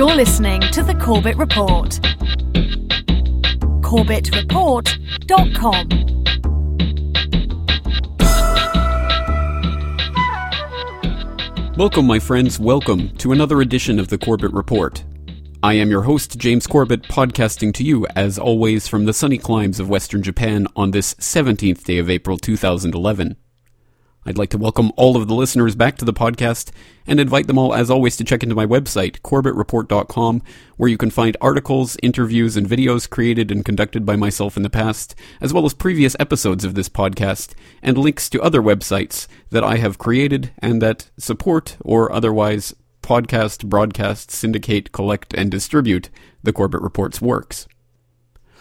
You're listening to the Corbett Report. CorbettReport.com. Welcome, my friends. Welcome to another edition of the Corbett Report. I am your host, James Corbett, podcasting to you, as always, from the sunny climes of Western Japan on this 17th day of April 2011. I'd like to welcome all of the listeners back to the podcast and invite them all, as always, to check into my website, corbettreport.com, where you can find articles, interviews, and videos created and conducted by myself in the past, as well as previous episodes of this podcast, and links to other websites that I have created and that support or otherwise podcast, broadcast, syndicate, collect, and distribute the Corbett Report's works.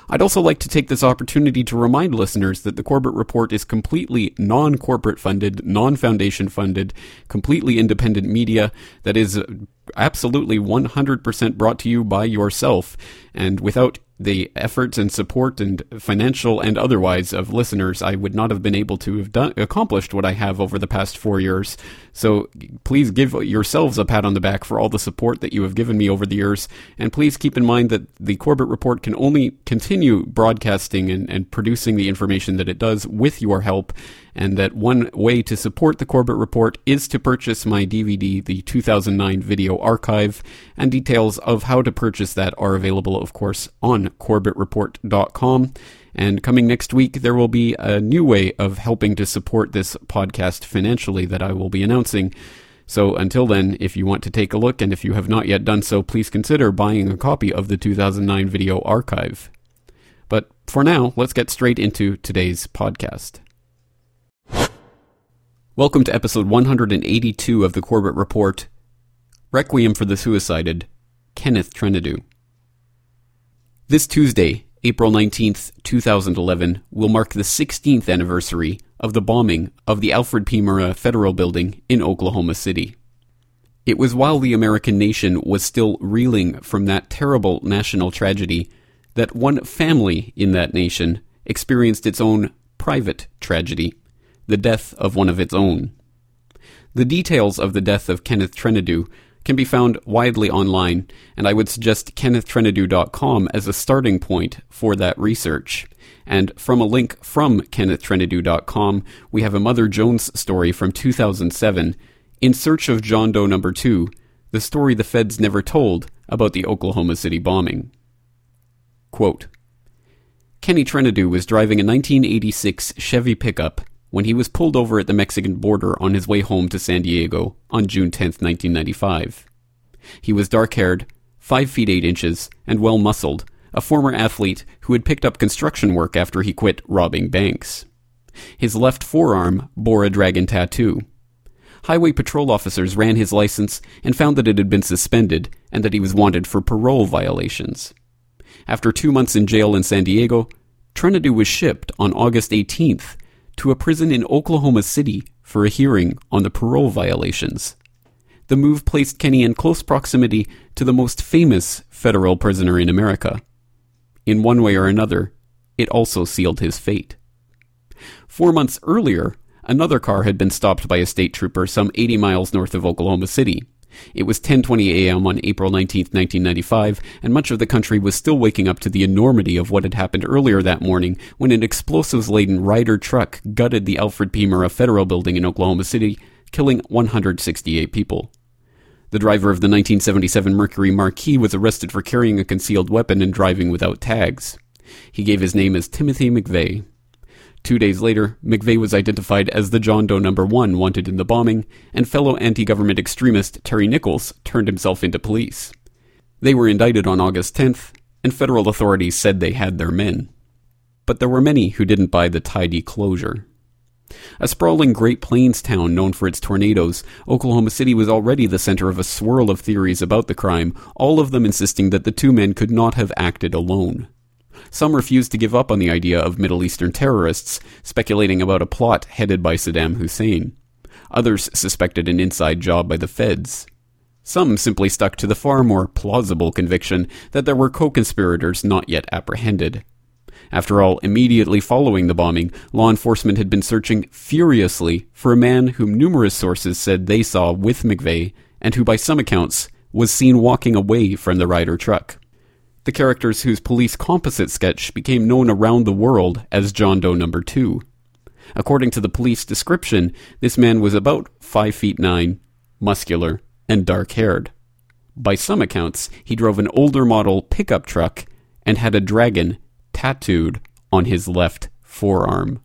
I'd also like to take this opportunity to remind listeners that the Corbett Report is completely non corporate funded, non foundation funded, completely independent media that is absolutely 100% brought to you by yourself and without the efforts and support and financial and otherwise of listeners, I would not have been able to have done, accomplished what I have over the past four years. So please give yourselves a pat on the back for all the support that you have given me over the years. And please keep in mind that the Corbett Report can only continue broadcasting and, and producing the information that it does with your help and that one way to support the Corbett Report is to purchase my DVD, the 2009 Video Archive, and details of how to purchase that are available, of course, on corbettreport.com. And coming next week, there will be a new way of helping to support this podcast financially that I will be announcing. So until then, if you want to take a look, and if you have not yet done so, please consider buying a copy of the 2009 Video Archive. But for now, let's get straight into today's podcast. Welcome to episode 182 of the Corbett Report Requiem for the Suicided, Kenneth Trentadue. This Tuesday, April 19th, 2011, will mark the 16th anniversary of the bombing of the Alfred P. Murrah Federal Building in Oklahoma City. It was while the American nation was still reeling from that terrible national tragedy that one family in that nation experienced its own private tragedy the death of one of its own. The details of the death of Kenneth Trentadue can be found widely online, and I would suggest KennethTrentadue.com as a starting point for that research. And from a link from KennethTrentadue.com, we have a Mother Jones story from 2007, In Search of John Doe Number 2, the story the feds never told about the Oklahoma City bombing. Quote, Kenny Trentadue was driving a 1986 Chevy pickup when he was pulled over at the Mexican border on his way home to San Diego on June 10, 1995. He was dark haired, 5 feet 8 inches, and well muscled, a former athlete who had picked up construction work after he quit robbing banks. His left forearm bore a dragon tattoo. Highway patrol officers ran his license and found that it had been suspended and that he was wanted for parole violations. After two months in jail in San Diego, Trentadue was shipped on August 18th to a prison in Oklahoma City for a hearing on the parole violations. The move placed Kenny in close proximity to the most famous federal prisoner in America. In one way or another, it also sealed his fate. Four months earlier, another car had been stopped by a state trooper some 80 miles north of Oklahoma City. It was 10:20 a.m. on April 19, 1995, and much of the country was still waking up to the enormity of what had happened earlier that morning when an explosives-laden Ryder truck gutted the Alfred P. Murrah Federal Building in Oklahoma City, killing 168 people. The driver of the 1977 Mercury Marquis was arrested for carrying a concealed weapon and driving without tags. He gave his name as Timothy McVeigh. Two days later, McVeigh was identified as the John Doe number one wanted in the bombing, and fellow anti government extremist Terry Nichols turned himself into police. They were indicted on August 10th, and federal authorities said they had their men. But there were many who didn't buy the tidy closure. A sprawling Great Plains town known for its tornadoes, Oklahoma City was already the center of a swirl of theories about the crime, all of them insisting that the two men could not have acted alone. Some refused to give up on the idea of Middle Eastern terrorists, speculating about a plot headed by Saddam Hussein. Others suspected an inside job by the feds. Some simply stuck to the far more plausible conviction that there were co conspirators not yet apprehended. After all, immediately following the bombing, law enforcement had been searching furiously for a man whom numerous sources said they saw with McVeigh, and who, by some accounts, was seen walking away from the Ryder truck. The characters whose police composite sketch became known around the world as John Doe Number 2. According to the police description, this man was about 5 feet 9, muscular, and dark haired. By some accounts, he drove an older model pickup truck and had a dragon tattooed on his left forearm.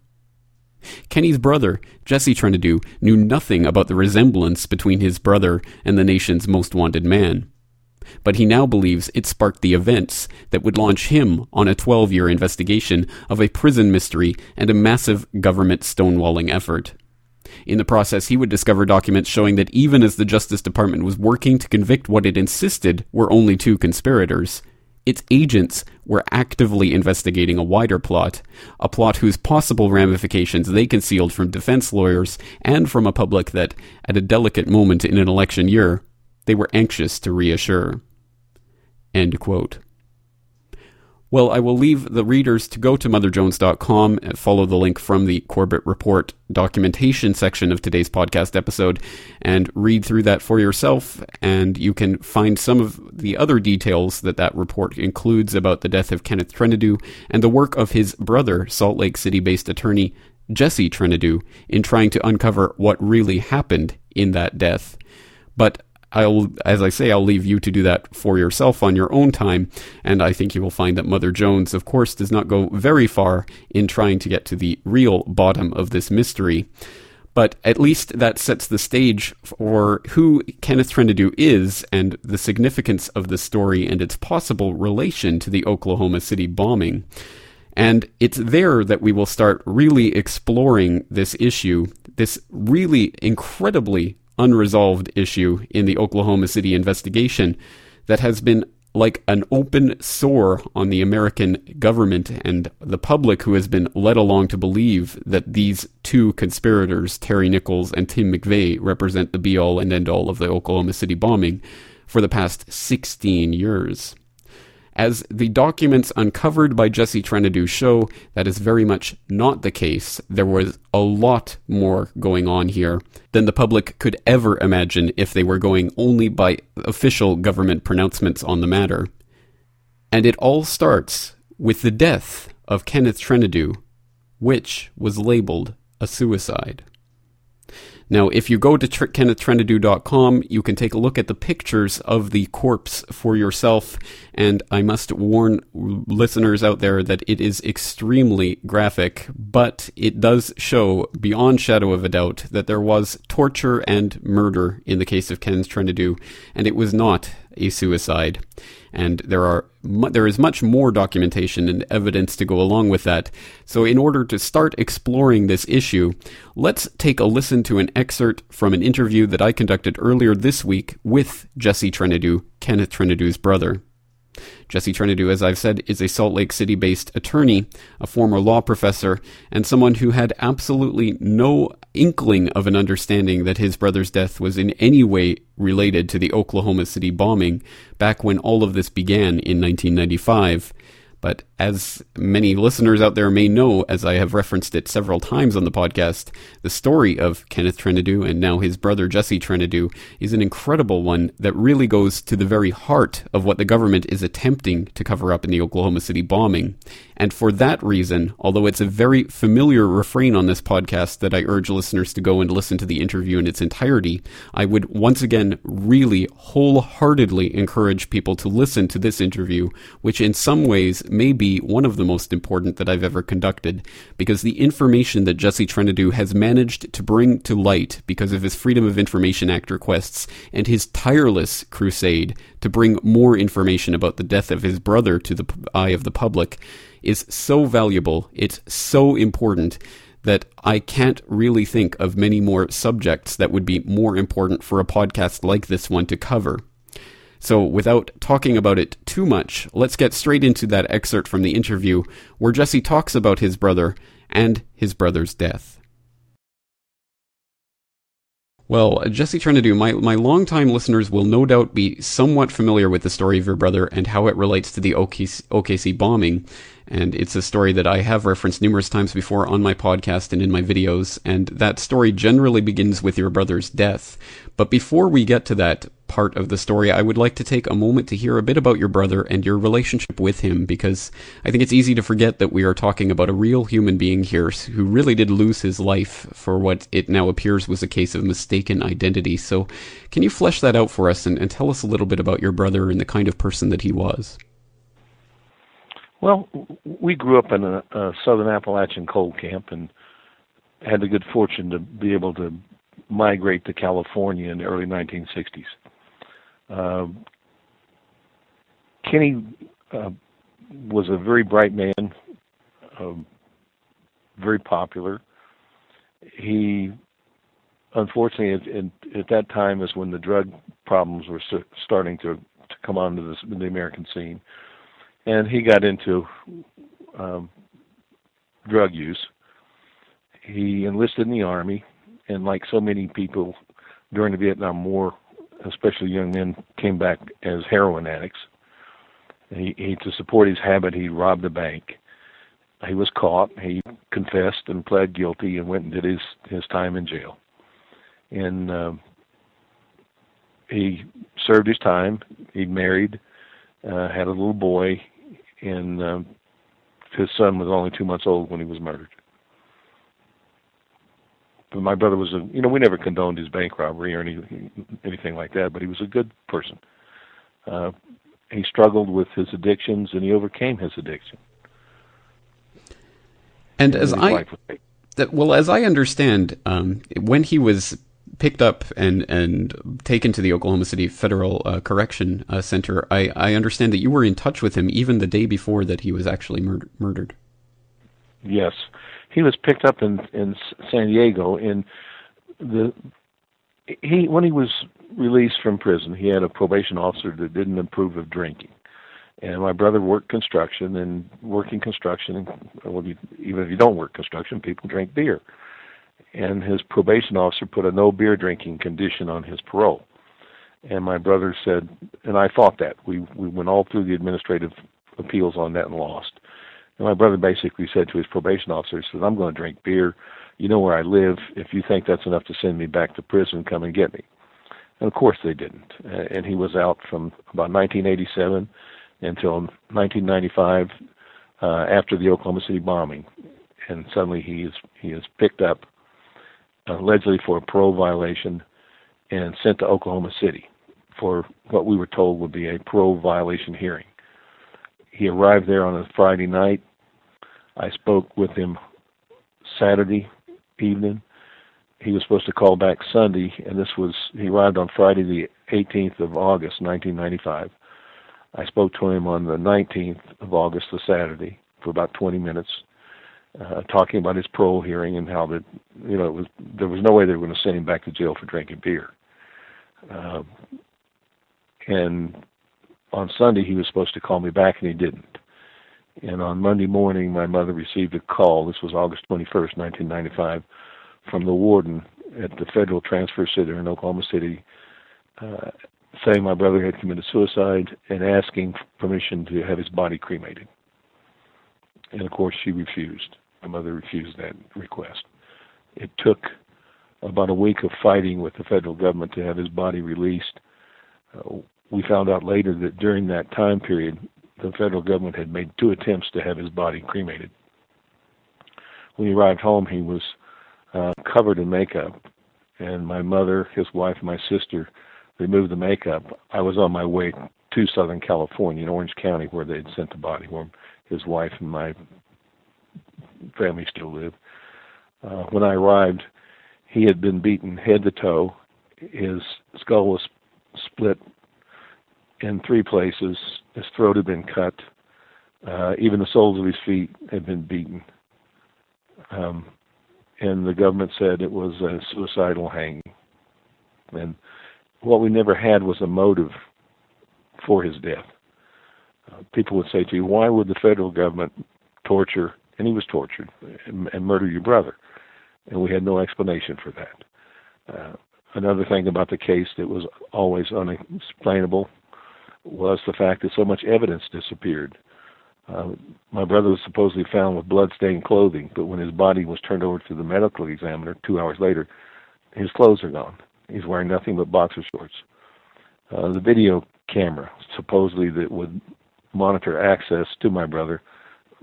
Kenny's brother, Jesse Trentadue, knew nothing about the resemblance between his brother and the nation's most wanted man. But he now believes it sparked the events that would launch him on a 12 year investigation of a prison mystery and a massive government stonewalling effort. In the process, he would discover documents showing that even as the Justice Department was working to convict what it insisted were only two conspirators, its agents were actively investigating a wider plot, a plot whose possible ramifications they concealed from defense lawyers and from a public that, at a delicate moment in an election year, they were anxious to reassure. Well, I will leave the readers to go to motherjones.com and follow the link from the Corbett Report documentation section of today's podcast episode and read through that for yourself. And you can find some of the other details that that report includes about the death of Kenneth Trentadue and the work of his brother, Salt Lake City based attorney Jesse Trentadue, in trying to uncover what really happened in that death. But I'll, as I say, I'll leave you to do that for yourself on your own time. And I think you will find that Mother Jones, of course, does not go very far in trying to get to the real bottom of this mystery. But at least that sets the stage for who Kenneth Trentadue is and the significance of the story and its possible relation to the Oklahoma City bombing. And it's there that we will start really exploring this issue, this really incredibly unresolved issue in the Oklahoma City investigation that has been like an open sore on the American government and the public who has been led along to believe that these two conspirators, Terry Nichols and Tim McVeigh, represent the be all and end all of the Oklahoma City bombing for the past 16 years. As the documents uncovered by Jesse Trentadue show, that is very much not the case. There was a lot more going on here than the public could ever imagine if they were going only by official government pronouncements on the matter. And it all starts with the death of Kenneth Trentadue, which was labeled a suicide. Now, if you go to tr- you can take a look at the pictures of the corpse for yourself. And I must warn listeners out there that it is extremely graphic, but it does show beyond shadow of a doubt that there was torture and murder in the case of Kenneth Trentadue, and it was not a suicide and there are there is much more documentation and evidence to go along with that. So in order to start exploring this issue, let's take a listen to an excerpt from an interview that I conducted earlier this week with Jesse Trentadue, Kenneth Trentadue's brother. Jesse Trentadue, as I've said, is a Salt Lake City based attorney, a former law professor, and someone who had absolutely no inkling of an understanding that his brother's death was in any way related to the Oklahoma City bombing back when all of this began in 1995. But as many listeners out there may know, as I have referenced it several times on the podcast, the story of Kenneth Trentadue and now his brother Jesse Trentadue is an incredible one that really goes to the very heart of what the government is attempting to cover up in the Oklahoma City bombing. And for that reason, although it's a very familiar refrain on this podcast that I urge listeners to go and listen to the interview in its entirety, I would once again really wholeheartedly encourage people to listen to this interview, which in some ways may be one of the most important that I've ever conducted, because the information that Jesse Trentadue has managed to bring to light because of his Freedom of Information Act requests and his tireless crusade to bring more information about the death of his brother to the eye of the public is so valuable, it's so important that I can't really think of many more subjects that would be more important for a podcast like this one to cover. So, without talking about it too much, let's get straight into that excerpt from the interview where Jesse talks about his brother and his brother's death. Well, Jesse Trentadue, my, my longtime listeners will no doubt be somewhat familiar with the story of your brother and how it relates to the OKC, OKC bombing. And it's a story that I have referenced numerous times before on my podcast and in my videos. And that story generally begins with your brother's death. But before we get to that, part of the story, I would like to take a moment to hear a bit about your brother and your relationship with him, because I think it's easy to forget that we are talking about a real human being here who really did lose his life for what it now appears was a case of mistaken identity. So, can you flesh that out for us and, and tell us a little bit about your brother and the kind of person that he was? Well, we grew up in a, a southern Appalachian coal camp and had the good fortune to be able to migrate to California in the early 1960s. Uh, Kenny uh, was a very bright man, uh, very popular. He, unfortunately, at, at, at, that time is when the drug problems were starting to, to come onto the, the American scene, and he got into um, drug use. He enlisted in the army and like so many people during the Vietnam War, especially young men, came back as heroin addicts. He, he to support his habit, he robbed a bank. He was caught. He confessed and pled guilty and went and did his his time in jail. And uh, he served his time. He married, uh, had a little boy, and uh, his son was only two months old when he was murdered. But my brother was a you know we never condoned his bank robbery or anything anything like that but he was a good person. Uh he struggled with his addictions and he overcame his addiction. And, and as i that, well as i understand um when he was picked up and and taken to the Oklahoma City Federal uh, Correction uh, Center, I, I understand that you were in touch with him even the day before that he was actually mur- murdered. Yes, he was picked up in in San Diego in the he when he was released from prison he had a probation officer that didn't approve of drinking. And my brother worked construction and working construction and well, even if you don't work construction people drink beer and his probation officer put a no beer drinking condition on his parole and my brother said and I fought that we we went all through the administrative appeals on that and lost and my brother basically said to his probation officer, he says, I'm going to drink beer. You know where I live. If you think that's enough to send me back to prison, come and get me. And of course they didn't. And he was out from about 1987 until 1995 uh, after the Oklahoma City bombing. And suddenly he is he is picked up allegedly for a parole violation and sent to Oklahoma City for what we were told would be a parole violation hearing. He arrived there on a Friday night. I spoke with him Saturday evening. He was supposed to call back Sunday, and this was he arrived on Friday the 18th of August, 1995. I spoke to him on the 19th of August, the Saturday, for about 20 minutes, uh, talking about his parole hearing and how that you know was there was no way they were going to send him back to jail for drinking beer. Uh, and on Sunday he was supposed to call me back and he didn't. And on Monday morning, my mother received a call. This was August 21st, 1995, from the warden at the Federal Transfer Center in Oklahoma City, uh, saying my brother had committed suicide and asking permission to have his body cremated. And of course, she refused. My mother refused that request. It took about a week of fighting with the federal government to have his body released. Uh, we found out later that during that time period, the federal government had made two attempts to have his body cremated. When he arrived home, he was uh, covered in makeup, and my mother, his wife, and my sister removed the makeup. I was on my way to Southern California, in Orange County, where they had sent the body, where his wife and my family still live. Uh, when I arrived, he had been beaten head to toe. His skull was split in three places. His throat had been cut. Uh, even the soles of his feet had been beaten. Um, and the government said it was a suicidal hanging. And what we never had was a motive for his death. Uh, people would say to you, why would the federal government torture, and he was tortured, and, and your brother? And we had no explanation for that. Uh, another thing about the case that was always unexplainable was the fact that so much evidence disappeared. Uh, my brother was supposedly found with blood-stained clothing, but when his body was turned over to the medical examiner two hours later, his clothes are gone. He's wearing nothing but boxer shorts. uh, the video camera, supposedly that would monitor access to my brother,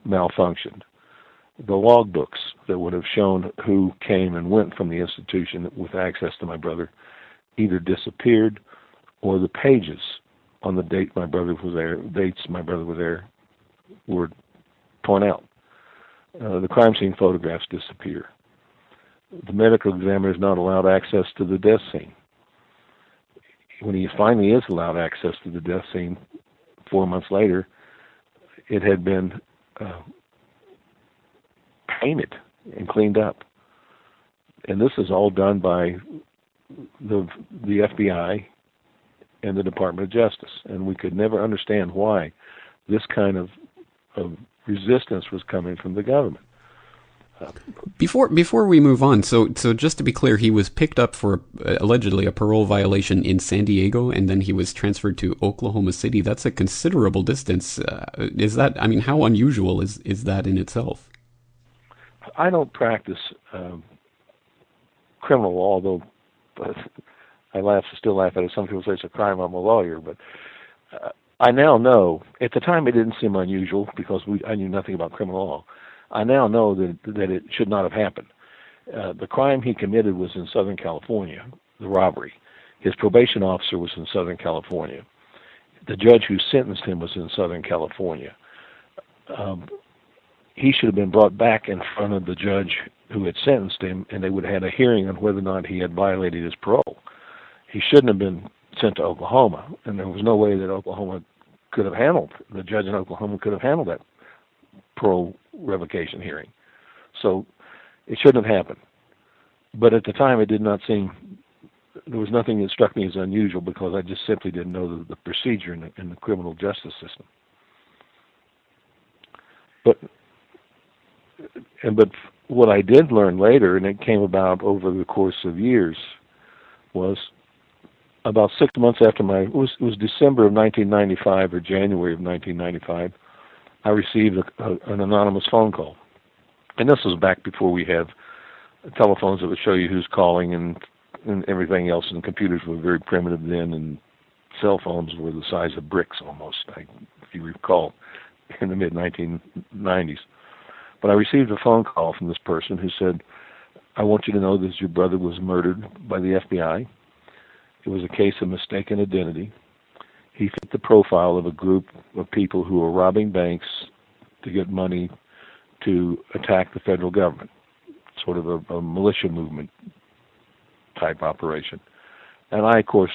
malfunctioned. The logbooks that would have shown who came and went from the institution with access to my brother either disappeared or the pages on the date my brother was there, dates my brother was there, were torn out. Uh, the crime scene photographs disappear. The medical examiner is not allowed access to the death scene. When he finally is allowed access to the death scene four months later, it had been uh, painted and cleaned up. And this is all done by the the FBI and the Department of Justice, and we could never understand why this kind of, of resistance was coming from the government. Before before we move on, so so just to be clear, he was picked up for uh, allegedly a parole violation in San Diego, and then he was transferred to Oklahoma City. That's a considerable distance. Uh, is that? I mean, how unusual is is that in itself? I don't practice um, criminal law, though. But I laugh, still laugh at it. Some people say it's a crime. I'm a lawyer, but uh, I now know. At the time, it didn't seem unusual because we I knew nothing about criminal law I now know that that it should not have happened. Uh, the crime he committed was in Southern California, the robbery. His probation officer was in Southern California. The judge who sentenced him was in Southern California. Um, he should have been brought back in front of the judge who had sentenced him, and they would have had a hearing on whether or not he had violated his parole. He shouldn't have been sent to Oklahoma, and there was no way that Oklahoma could have handled the judge in Oklahoma could have handled that parole revocation hearing. So it shouldn't have happened. But at the time, it did not seem there was nothing that struck me as unusual because I just simply didn't know the, the procedure in the, in the criminal justice system. But and but what I did learn later, and it came about over the course of years, was about six months after my it was it was December of 1995 or January of 1995. I received a, a, an anonymous phone call. And this was back before we had telephones that would show you who's calling and, and everything else, and computers were very primitive then, and cell phones were the size of bricks almost, I, if you recall, in the mid 1990s. But I received a phone call from this person who said, I want you to know that your brother was murdered by the FBI. It was a case of mistaken identity he fit the profile of a group of people who were robbing banks to get money to attack the federal government, sort of a, a militia movement type operation. And I, of course,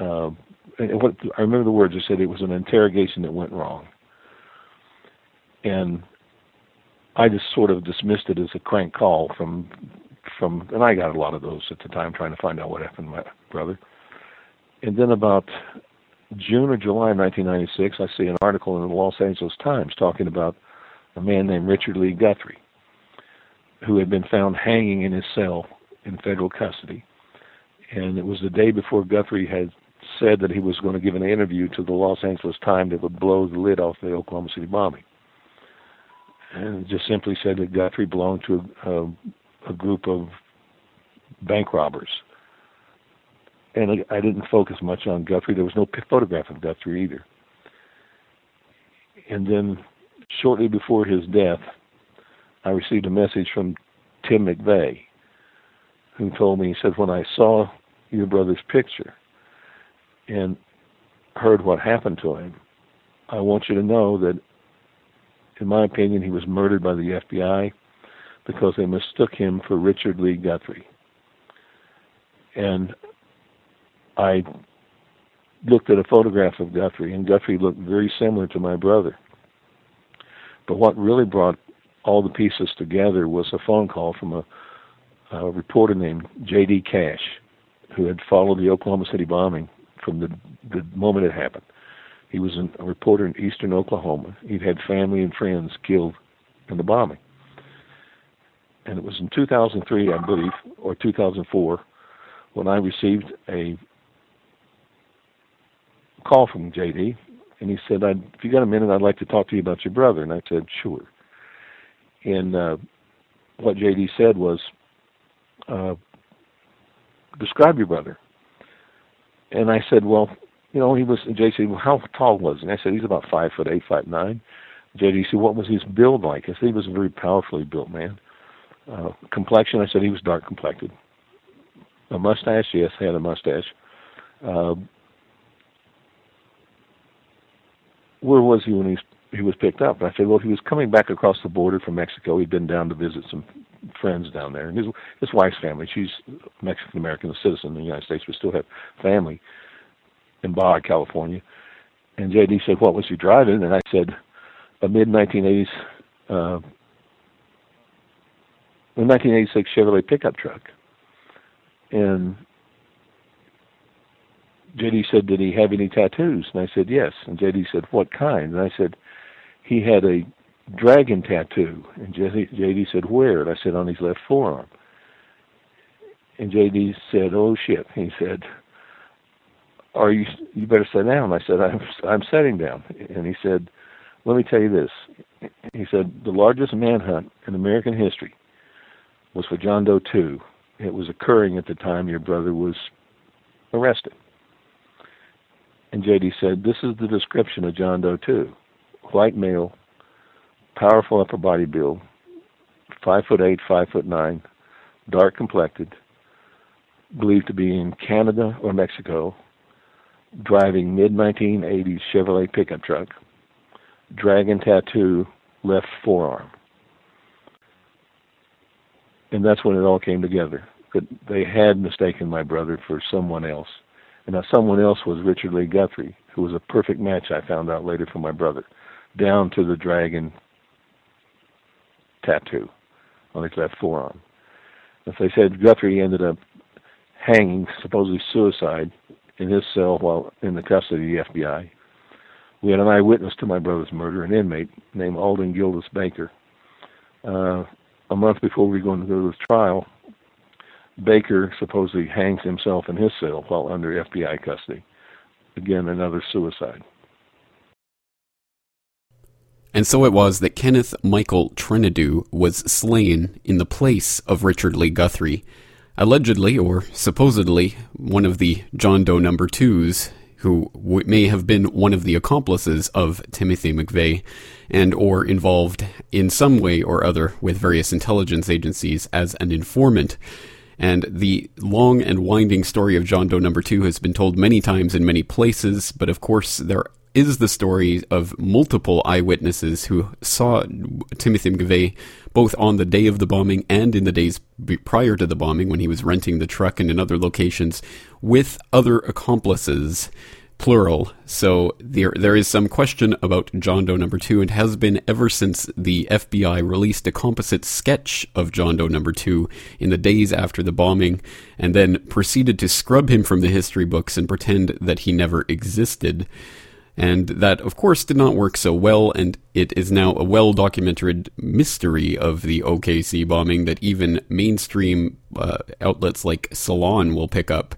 uh, what I remember the words. I said it was an interrogation that went wrong, and I just sort of dismissed it as a crank call from from, and I got a lot of those at the time, trying to find out what happened to my brother. And then about June or July of 1996, I see an article in the Los Angeles Times talking about a man named Richard Lee Guthrie, who had been found hanging in his cell in federal custody. And it was the day before Guthrie had said that he was going to give an interview to the Los Angeles Times that would blow the lid off the Oklahoma City bombing. And just simply said that Guthrie belonged to a, a, group of bank robbers and I didn't focus much on Guthrie. There was no photograph of Guthrie either. And then, shortly before his death, I received a message from Tim McVeigh, who told me, he said, when I saw your brother's picture and heard what happened to him, I want you to know that, in my opinion, he was murdered by the FBI because they mistook him for Richard Lee Guthrie. And I looked at a photograph of Guthrie, and Guthrie looked very similar to my brother. But what really brought all the pieces together was a phone call from a, a reporter named J.D. Cash, who had followed the Oklahoma City bombing from the, the moment it happened. He was a reporter in eastern Oklahoma. He'd had family and friends killed in the bombing. And it was in 2003, I believe, or 2004, when I received a call from JD, and he said, I'd, "If you got a minute, I'd like to talk to you about your brother." And I said, "Sure." And uh, what JD said was, uh, "Describe your brother." and I said, well, you know, he was. And Jay said, well, how tall was he? And I said, he's about five foot eight, five nine. JD said, what was his build like? I said, he was a very powerfully built man. Uh, complexion, I said he was dark complected. A mustache, yes, had a mustache. Uh, where was he when he was, he was picked up? And I said, well, he was coming back across the border from Mexico. He'd been down to visit some friends down there, and his his wife's family. She's Mexican American, a citizen in the United States, but still have family in Baja, California. And JD said, "What was he driving?" And I said, "A mid 1980s, uh, a 1986 Chevrolet pickup truck." And JD said, "Did he have any tattoos?" And I said, "Yes." And JD said, "What kind?" And I said, "He had a dragon tattoo." And JD, said, "Where?" And I said, "On his left forearm." And JD said, "Oh shit!" He said, "Are you? You better sit down." I said, "I'm I'm sitting down." And he said, "Let me tell you this." He said, "The largest manhunt in American history was for John Doe 2. It was occurring at the time your brother was arrested." And JD said, "This is the description of John Doe 2: white male, powerful upper body build, five foot eight, five foot nine, dark complected, believed to be in Canada or Mexico, driving mid 1980s Chevrolet pickup truck, dragon tattoo, left forearm. And that's when it all came together. That they had mistaken my brother for someone else. And that someone else was Richard Lee Guthrie, who was a perfect match, I found out later, for my brother, down to the dragon tattoo on his left forearm. As they said, Guthrie ended up hanging, supposedly suicide, in his cell while in the custody of the FBI. We had an eyewitness to my brother's murder, an inmate named Alden Gillis Baker. Uh, a month before we were going to go to the trial, Baker supposedly hangs himself in his cell while under FBI custody. Again, another suicide. And so it was that Kenneth Michael Trentadue was slain in the place of Richard Lee Guthrie, allegedly or supposedly one of the John Doe number twos who w- may have been one of the accomplices of Timothy McVeigh and or involved in some way or other with various intelligence agencies as an informant. And the long and winding story of John Doe number 2 has been told many times in many places, but of course there is the story of multiple eyewitnesses who saw Timothy McVeigh both on the day of the bombing and in the days prior to the bombing when he was renting the truck and in other locations with other accomplices plural. So there there is some question about John Doe number 2 and has been ever since the FBI released a composite sketch of John Doe number 2 in the days after the bombing and then proceeded to scrub him from the history books and pretend that he never existed. And that, of course, did not work so well, and it is now a well documented mystery of the OKC bombing that even mainstream uh, outlets like Salon will pick up.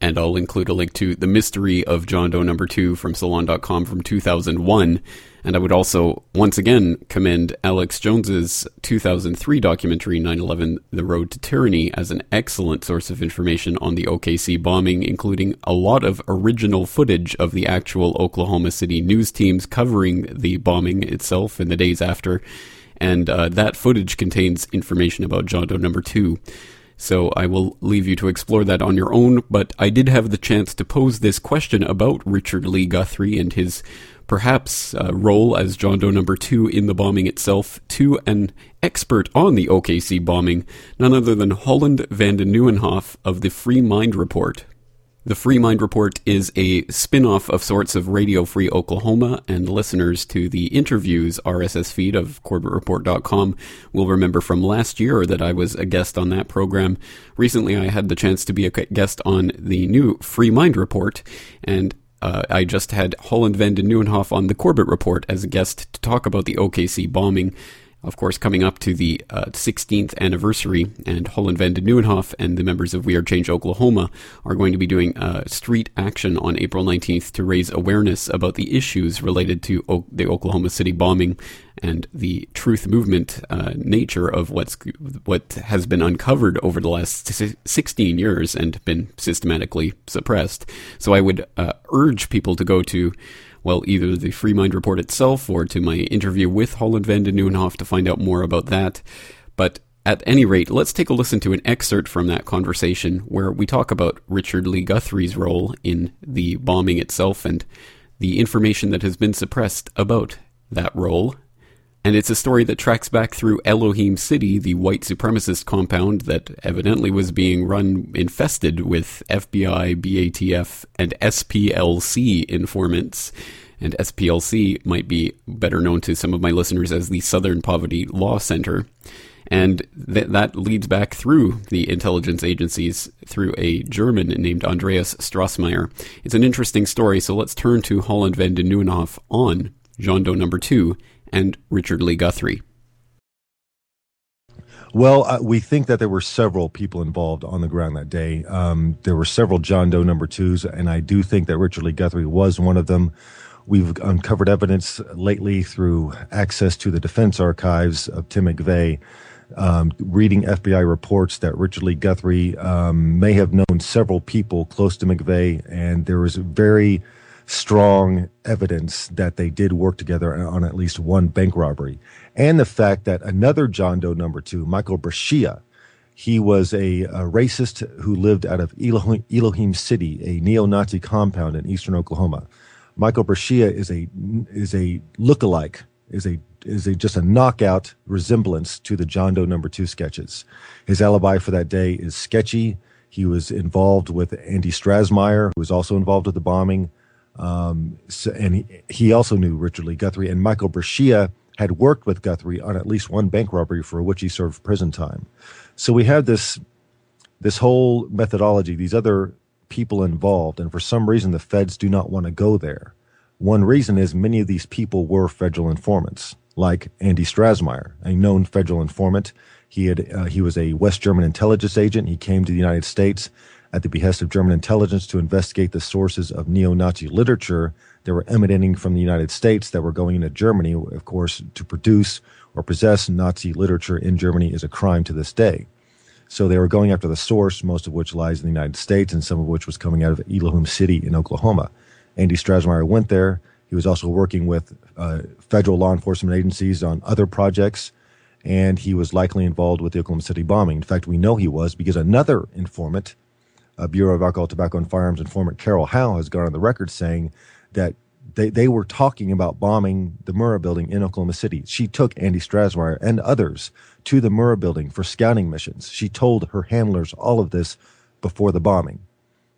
And I'll include a link to The Mystery of John Doe Number 2 from Salon.com from 2001. And I would also once again commend Alex Jones's 2003 documentary 9/11: The Road to Tyranny as an excellent source of information on the OKC bombing, including a lot of original footage of the actual Oklahoma City news teams covering the bombing itself in the days after. And uh, that footage contains information about John Doe Number Two. So I will leave you to explore that on your own, but I did have the chance to pose this question about Richard Lee Guthrie and his perhaps uh, role as John Doe number 2 in the bombing itself to an expert on the OKC bombing, none other than Holland van den Nieuwenhof of the Free Mind Report. The Free Mind Report is a spin off of sorts of Radio Free Oklahoma, and listeners to the interviews RSS feed of CorbettReport.com will remember from last year that I was a guest on that program. Recently, I had the chance to be a guest on the new Free Mind Report, and uh, I just had Holland van den Nieuwenhof on the Corbett Report as a guest to talk about the OKC bombing of course, coming up to the uh, 16th anniversary, and Holland van den Nieuwenhof and the members of We Are Change Oklahoma are going to be doing uh, street action on April 19th to raise awareness about the issues related to o- the Oklahoma City bombing and the truth movement uh, nature of what's what has been uncovered over the last 16 years and been systematically suppressed. So I would uh, urge people to go to well, either the Free Mind Report itself or to my interview with Holland van den Nieuwenhof to find out more about that. But at any rate, let's take a listen to an excerpt from that conversation where we talk about Richard Lee Guthrie's role in the bombing itself and the information that has been suppressed about that role. And it's a story that tracks back through Elohim City, the white supremacist compound that evidently was being run infested with FBI, BATF, and SPLC informants. And SPLC might be better known to some of my listeners as the Southern Poverty Law Center. And th- that leads back through the intelligence agencies through a German named Andreas Strassmeir. It's an interesting story, so let's turn to Holland van de Nieuwenhof on John Doe number two and Richard Lee Guthrie. Well, uh, we think that there were several people involved on the ground that day. Um, there were several John Doe number twos, and I do think that Richard Lee Guthrie was one of them. We've uncovered evidence lately through access to the defense archives of Tim McVeigh um, reading FBI reports that Richard Lee Guthrie um, may have known several people close to McVeigh, and there was very strong evidence that they did work together on at least one bank robbery. And the fact that another John Doe number two, Michael Brescia, he was a, a racist who lived out of Elohim, Elohim City, a neo-Nazi compound in eastern Oklahoma. Michael Brescia is a is a lookalike, is a is a, just a knockout resemblance to the John Doe number two sketches. His alibi for that day is sketchy. He was involved with Andy Strassmeir, who was also involved with the bombing. Um, so, and he, he, also knew Richard Lee Guthrie. And Michael Brescia had worked with Guthrie on at least one bank robbery for which he served prison time. So we have this this whole methodology, these other people involved, and for some reason the feds do not want to go there. One reason is many of these people were federal informants like Andy Strassmeir, a known federal informant. He had uh, he was a West German intelligence agent. He came to the United States at the behest of German intelligence to investigate the sources of neo-Nazi literature that were emanating from the United States that were going into Germany. Of course, to produce or possess Nazi literature in Germany is a crime to this day. So they were going after the source, most of which lies in the United States, and some of which was coming out of Elohim City in Oklahoma. Andy Strassmeir went there. He was also working with uh, federal law enforcement agencies on other projects, and he was likely involved with the Oklahoma City bombing. In fact, we know he was because another informant, a Bureau of Alcohol, Tobacco, and Firearms informant, Carol Howe, has gone on the record saying that they, they were talking about bombing the Murrah building in Oklahoma City. She took Andy Strassmeir and others to the Murrah building for scouting missions. She told her handlers all of this before the bombing.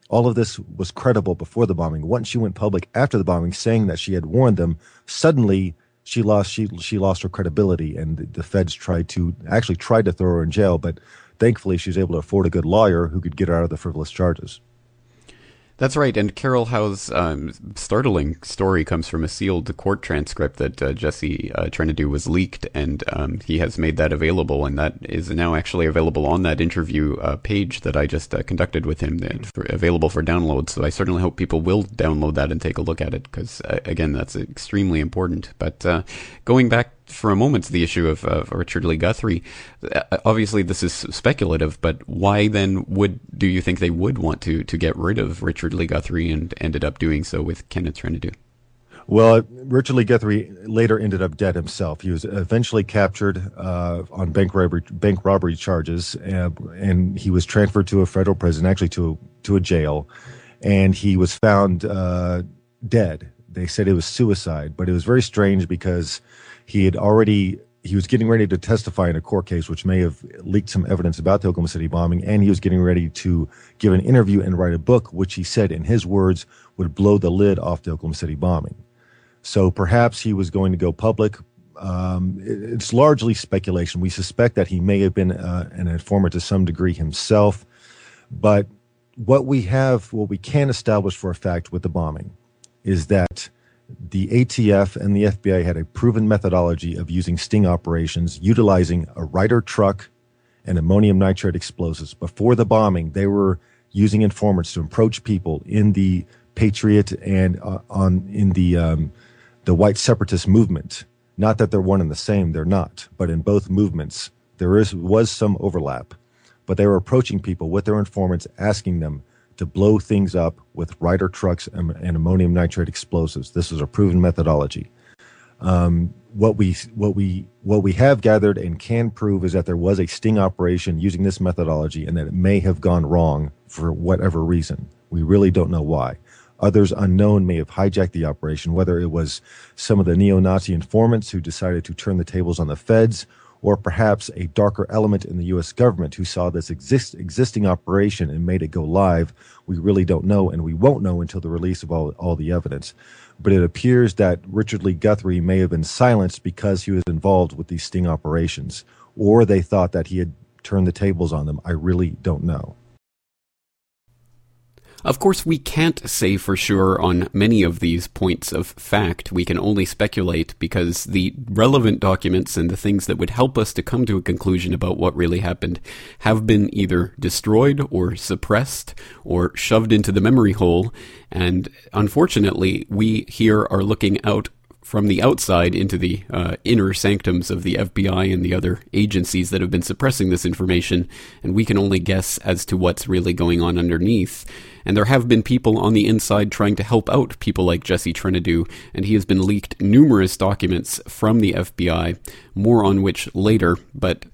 All of this was credible before the bombing. Once she went public after the bombing, saying that she had warned them, suddenly she lost she she lost her credibility, and the, the feds tried to actually tried to throw her in jail. But thankfully, she was able to afford a good lawyer who could get her out of the frivolous charges. That's right. And Carol Howe's um, startling story comes from a sealed court transcript that uh, Jesse uh, Trentadue was leaked, and um, he has made that available, and that is now actually available on that interview uh, page that I just uh, conducted with him, for, available for download. So I certainly hope people will download that and take a look at it, because uh, again, that's extremely important. But uh, going back for a moment to the issue of, of Richard Lee Guthrie. Uh, obviously, this is speculative, but why then would do you think they would want to to get rid of Richard Lee Guthrie and ended up doing so with Kenneth Trentadue? Well, Richard Lee Guthrie later ended up dead himself. He was eventually captured uh, on bank robbery, bank robbery charges, uh, and he was transferred to a federal prison, actually to to a jail, and he was found uh, dead. They said it was suicide, but it was very strange because he had already he was getting ready to testify in a court case, which may have leaked some evidence about the Oklahoma City bombing, and he was getting ready to give an interview and write a book, which he said, in his words, would blow the lid off the Oklahoma City bombing. So perhaps he was going to go public. Um, it's largely speculation. We suspect that he may have been uh, an informant to some degree himself, but what we have, what we can establish for a fact with the bombing, is that the ATF and the FBI had a proven methodology of using sting operations, utilizing a Ryder truck and ammonium nitrate explosives. Before the bombing, they were using informants to approach people in the Patriot and uh, on in the um, the white separatist movement Not that they're one and the same, they're not. But in both movements, there is, was some overlap. But they were approaching people with their informants, asking them to blow things up with Ryder trucks and, and ammonium nitrate explosives. This is a proven methodology. Um, what we what we what we have gathered and can prove is that there was a sting operation using this methodology, and that it may have gone wrong for whatever reason. We really don't know why. Others unknown may have hijacked the operation, whether it was some of the neo Nazi informants who decided to turn the tables on the feds, or perhaps a darker element in the U.S. government who saw this exist, existing operation and made it go live. We really don't know, and we won't know until the release of all, all the evidence. But it appears that Richard Lee Guthrie may have been silenced because he was involved with these sting operations, or they thought that he had turned the tables on them. I really don't know. Of course, we can't say for sure on many of these points of fact. We can only speculate because the relevant documents and the things that would help us to come to a conclusion about what really happened have been either destroyed or suppressed or shoved into the memory hole. And unfortunately, we here are looking out from the outside into the uh, inner sanctums of the FBI and the other agencies that have been suppressing this information, and we can only guess as to what's really going on underneath. And there have been people on the inside trying to help out people like Jesse Trentadue, and he has been leaked numerous documents from the FBI, more on which later, but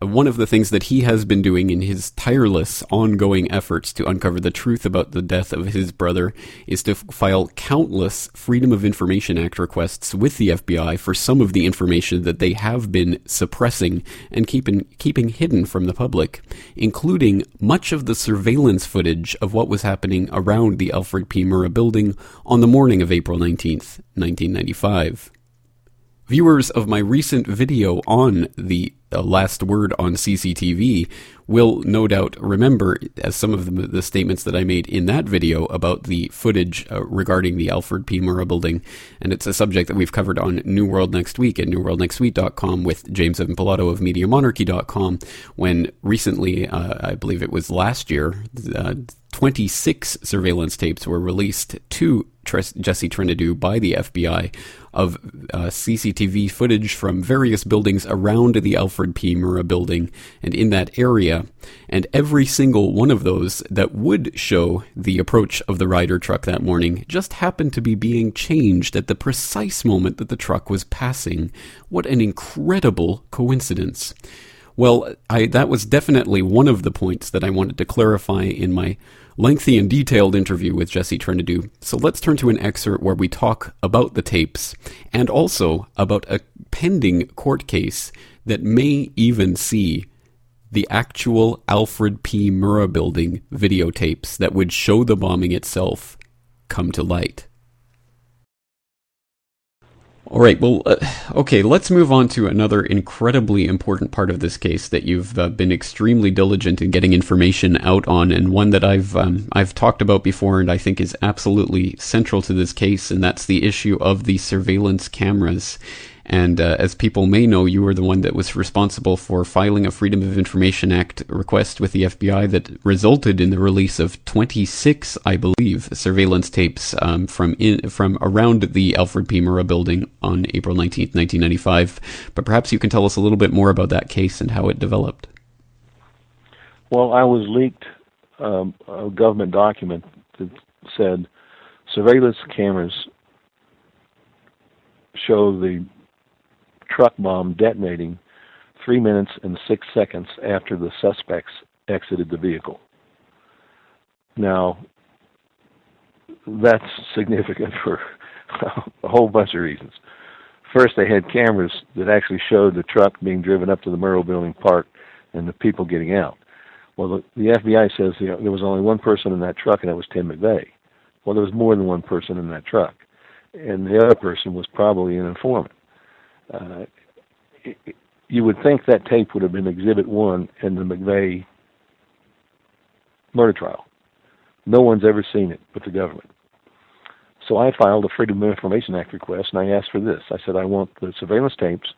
one of the things that he has been doing in his tireless, ongoing efforts to uncover the truth about the death of his brother is to file countless Freedom of Information Act requests with the FBI for some of the information that they have been suppressing and keeping, keeping hidden from the public, including much of the surveillance footage of what was happening around the Alfred P. Murrah building on the morning of April 19th, 1995. Viewers of my recent video on the uh, last word on CCTV will no doubt remember as some of the, the, statements that I made in that video about the footage uh, regarding the Alfred P. Murrah building. And it's a subject that we've covered on New World Next Week at newworldnextweek.com with James Evan Pilato of MediaMonarchy.com when recently, uh, I believe it was last year, uh, 26 surveillance tapes were released to Jesse Trentadue by the FBI of uh, CCTV footage from various buildings around the Alfred P. Murrah building and in that area. And every single one of those that would show the approach of the Ryder truck that morning just happened to be being changed at the precise moment that the truck was passing. What an incredible coincidence. Well, I, that was definitely one of the points that I wanted to clarify in my lengthy and detailed interview with Jesse Trentadue. So let's turn to an excerpt where we talk about the tapes and also about a pending court case that may even see the actual Alfred P. Murrah building videotapes that would show the bombing itself come to light. All right, well, uh, okay, let's move on to another incredibly important part of this case that you've uh, been extremely diligent in getting information out on, and one that I've um, I've talked about before, and I think is absolutely central to this case, and that's the issue of the surveillance cameras. And uh, as people may know, you were the one that was responsible for filing a Freedom of Information Act request with the FBI that resulted in the release of 26, I believe, surveillance tapes um, from in, from around the Alfred P. Murrah building on April 19, 1995. But perhaps you can tell us a little bit more about that case and how it developed. Well, I was leaked um, a government document that said surveillance cameras show the truck bomb detonating three minutes and six seconds after the suspects exited the vehicle. Now, that's significant for a whole bunch of reasons. First, they had cameras that actually showed the truck being driven up to the Murrah Building Park and the people getting out. Well, the, the FBI says you know, there was only one person in that truck, and that was Tim McVeigh. Well, there was more than one person in that truck, and the other person was probably an informant uh, you would think that tape would have been Exhibit One in the McVeigh murder trial. No one's ever seen it but the government. So I filed a Freedom of Information Act request, and I asked for this. I said I want the surveillance tapes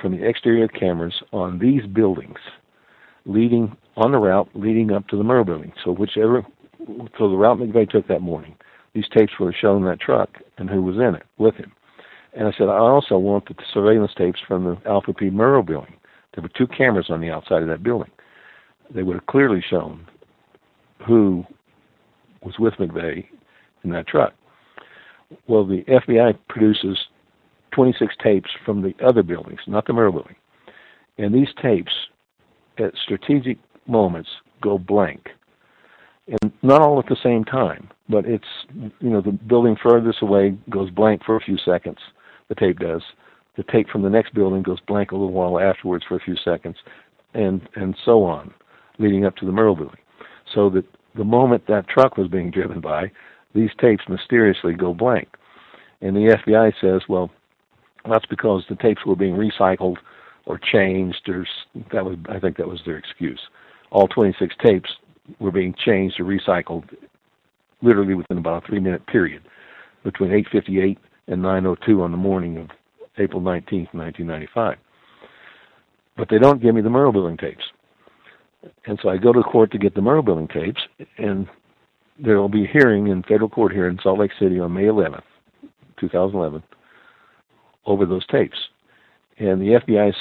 from the exterior cameras on these buildings, leading on the route leading up to the Murrah building. So whichever, so the route McVeigh took that morning, these tapes were shown in that truck and who was in it with him. And I said, I also want the surveillance tapes from the Alfred P. Murrah building. There were two cameras on the outside of that building. They would have clearly shown who was with McVeigh in that truck. Well, the FBI produces 26 tapes from the other buildings, not the Murrah building. And these tapes, at strategic moments, go blank. And not all at the same time, but it's, you know, the building furthest away goes blank for a few seconds, the tape does. The tape from the next building goes blank a little while afterwards for a few seconds, and, and so on, leading up to the Murrah building. So that the moment that truck was being driven by, these tapes mysteriously go blank. And the FBI says, well, that's because the tapes were being recycled or changed, or that was I think that was their excuse. All 26 tapes were being changed or recycled, literally within about a three-minute period, between 8:58 and 9:02 on the morning of April 19th, 1995. But they don't give me the Murrah building tapes, and so I go to court to get the Murrah building tapes, and there will be a hearing in federal court here in Salt Lake City on May 11th, 2011 over those tapes. And the FBI's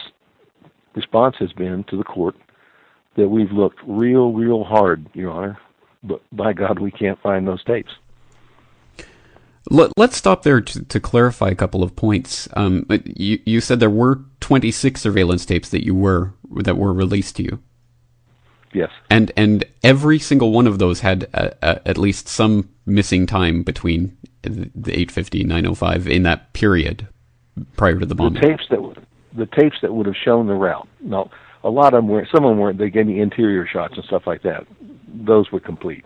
response has been to the court that we've looked real, real hard, Your Honor, but by God, we can't find those tapes. Let, us stop there to, to, clarify a couple of points. Um, you, you said there were 26 surveillance tapes that you were that were released to you. Yes. And and every single one of those had a, a, at least some missing time between the 850 905 in that period prior to the bombing. The tapes that the tapes that would have shown the route. Now, a lot of them were some of them weren't. they gave me interior shots and stuff like that. Those were complete.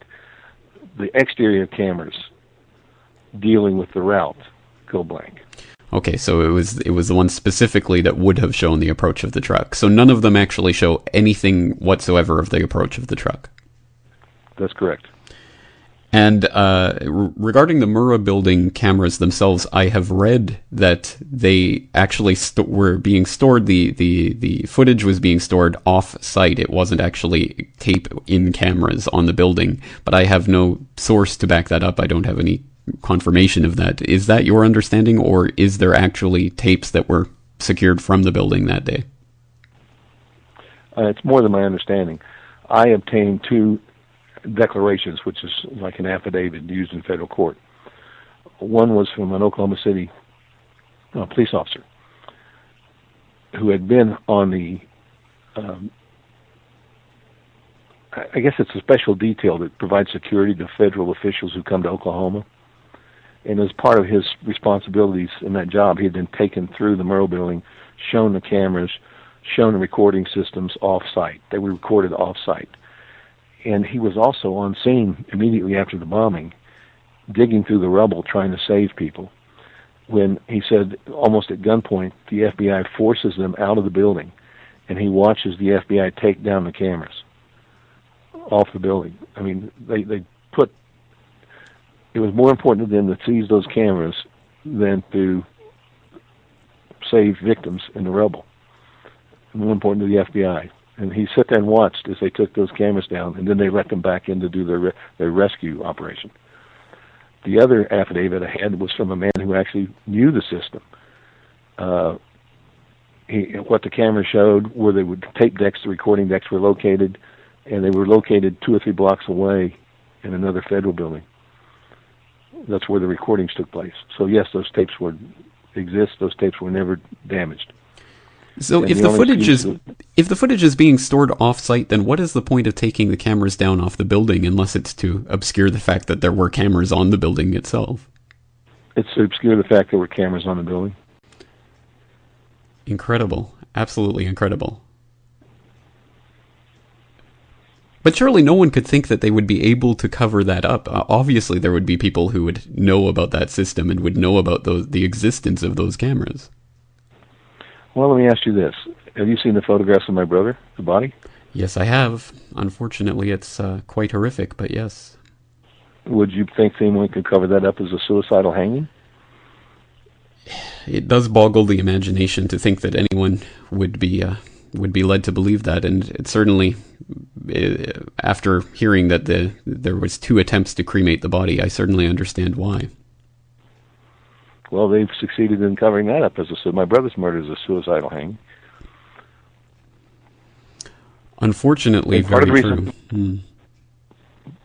The exterior cameras dealing with the route go blank. Okay, so it was it was the one specifically that would have shown the approach of the truck. So none of them actually show anything whatsoever of the approach of the truck. That's correct. And uh, regarding the Murrah building cameras themselves, I have read that they actually st- were being stored. The, the the footage was being stored off site. It wasn't actually tape in cameras on the building. But I have no source to back that up. I don't have any confirmation of that. Is that your understanding, or is there actually tapes that were secured from the building that day? Uh, it's more than my understanding. I obtained two declarations, which is like an affidavit used in federal court. One was from an Oklahoma City uh, police officer who had been on the, um, I guess it's a special detail that provides security to federal officials who come to Oklahoma. And as part of his responsibilities in that job, he had been taken through the Murrah building, shown the cameras, shown the recording systems off site. They were recorded off site and he was also on scene immediately after the bombing, digging through the rubble trying to save people. When he said, almost at gunpoint, the FBI forces them out of the building, and he watches the FBI take down the cameras off the building. I mean, they they put. It was more important to them to seize those cameras than to save victims in the rubble. More important to the FBI and he sat there and watched as they took those cameras down, and then they let them back in to do their their rescue operation. The other affidavit I had was from a man who actually knew the system. Uh, he, what the camera showed where they would tape decks, the recording decks were located, and they were located two or three blocks away in another federal building. That's where the recordings took place. So yes, those tapes were exist. Those tapes were never damaged. So and if the, the footage is if the footage is being stored off-site, then what is the point of taking the cameras down off the building unless it's to obscure the fact that there were cameras on the building itself? It's to obscure the fact there were cameras on the building. Incredible. Absolutely incredible. But surely no one could think that they would be able to cover that up. Uh, obviously, there would be people who would know about that system and would know about those, the existence of those cameras. Well, let me ask you this: Have you seen the photographs of my brother, the body? Yes, I have. Unfortunately, it's uh, quite horrific, but yes. Would you think anyone could cover that up as a suicidal hanging? It does boggle the imagination to think that anyone would be uh, would be led to believe that, and it certainly, uh, after hearing that the there was two attempts to cremate the body, I certainly understand why. Well, they've succeeded in covering that up. As I said, my brother's murder is a suicidal hanging. Unfortunately, And part of the true. reason- Hmm.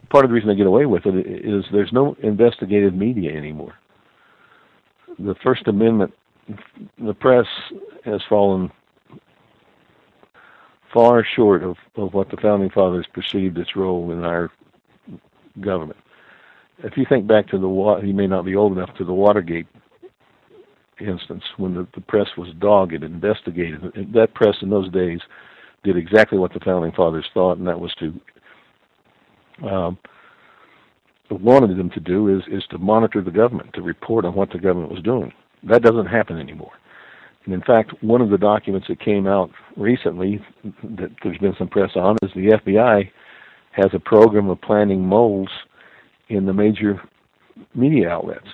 part of the reason they get away with it is there's no investigative media anymore. The First Amendment, the press has fallen far short of, of what the founding fathers perceived its role in our government. If you think back to the Wa- you may not be old enough to the Watergate instance when the, the press was dogged and investigated. That press in those days did exactly what the founding fathers thought, and that was to um, wanted them to do is is to monitor the government, to report on what the government was doing. That doesn't happen anymore. And in fact, one of the documents that came out recently that there's been some press on is the FBI has a program of planting moles in the major media outlets,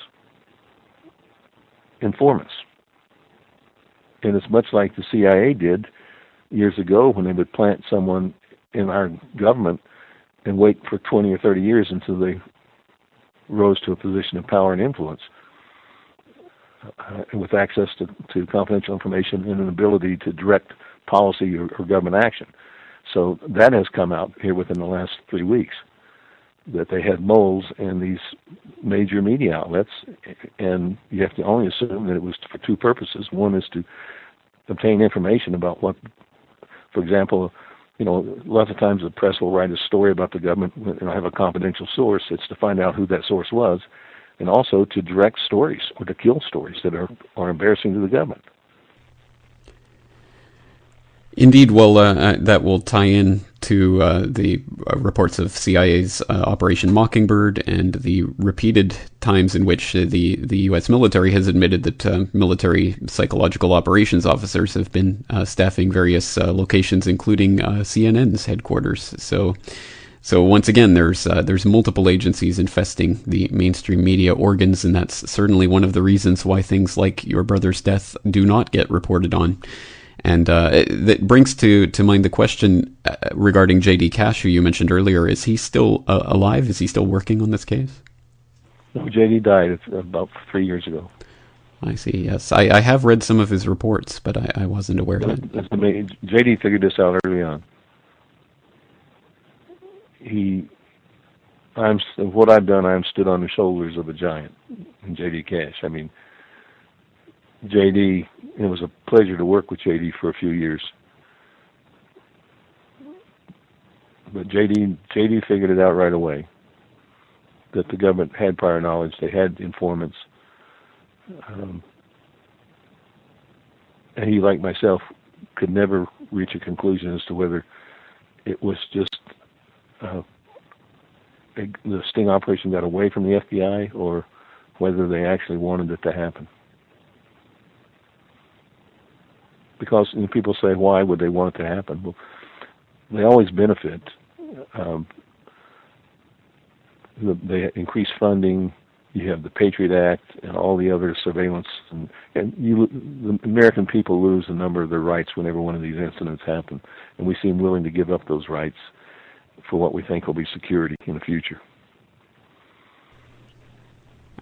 informants. And it's much like the CIA did years ago when they would plant someone in our government and wait for 20 or 30 years until they rose to a position of power and influence Uh, with access to, to confidential information and an ability to direct policy or, or government action. So that has come out here within the last three weeks that they had moles in these major media outlets, and you have to only assume that it was for two purposes. One is to obtain information about what, for example, you know, lots of times the press will write a story about the government and have a confidential source. It's to find out who that source was, and also to direct stories or to kill stories that are, are embarrassing to the government. Indeed, well, uh, uh, that will tie in to uh, the uh, reports of CIA's uh, Operation Mockingbird and the repeated times in which the the U.S. military has admitted that uh, military psychological operations officers have been staffing various locations, including CNN's headquarters. So. So once again, there's uh, there's multiple agencies infesting the mainstream media organs, and that's certainly one of the reasons why things like your brother's death do not get reported on. And uh, it- that brings to, to mind the question uh, regarding J.D. Cash, who you mentioned earlier. Is he still uh, alive? Is he still working on this case? No, JD died about three years ago. I see. Yes, I, I have read some of his reports, but I, I wasn't aware of it. That's the main, JD figured this out early on. He, I'm what I've done. I'm stood on the shoulders of a giant, in JD Cash. I mean, JD. It was a pleasure to work with JD for a few years. But JD, JD figured it out right away. That the government had prior knowledge. They had informants. Um, and he, like myself, could never reach a conclusion as to whether it was just uh, the sting operation got away from the FBI or whether they actually wanted it to happen. Because people say, why would they want it to happen? Well, they always benefit. Um, the, they increase funding. You have the Patriot Act and all the other surveillance, and, and you, the American people lose a number of their rights whenever one of these incidents happen, and we seem willing to give up those rights for what we think will be security in the future.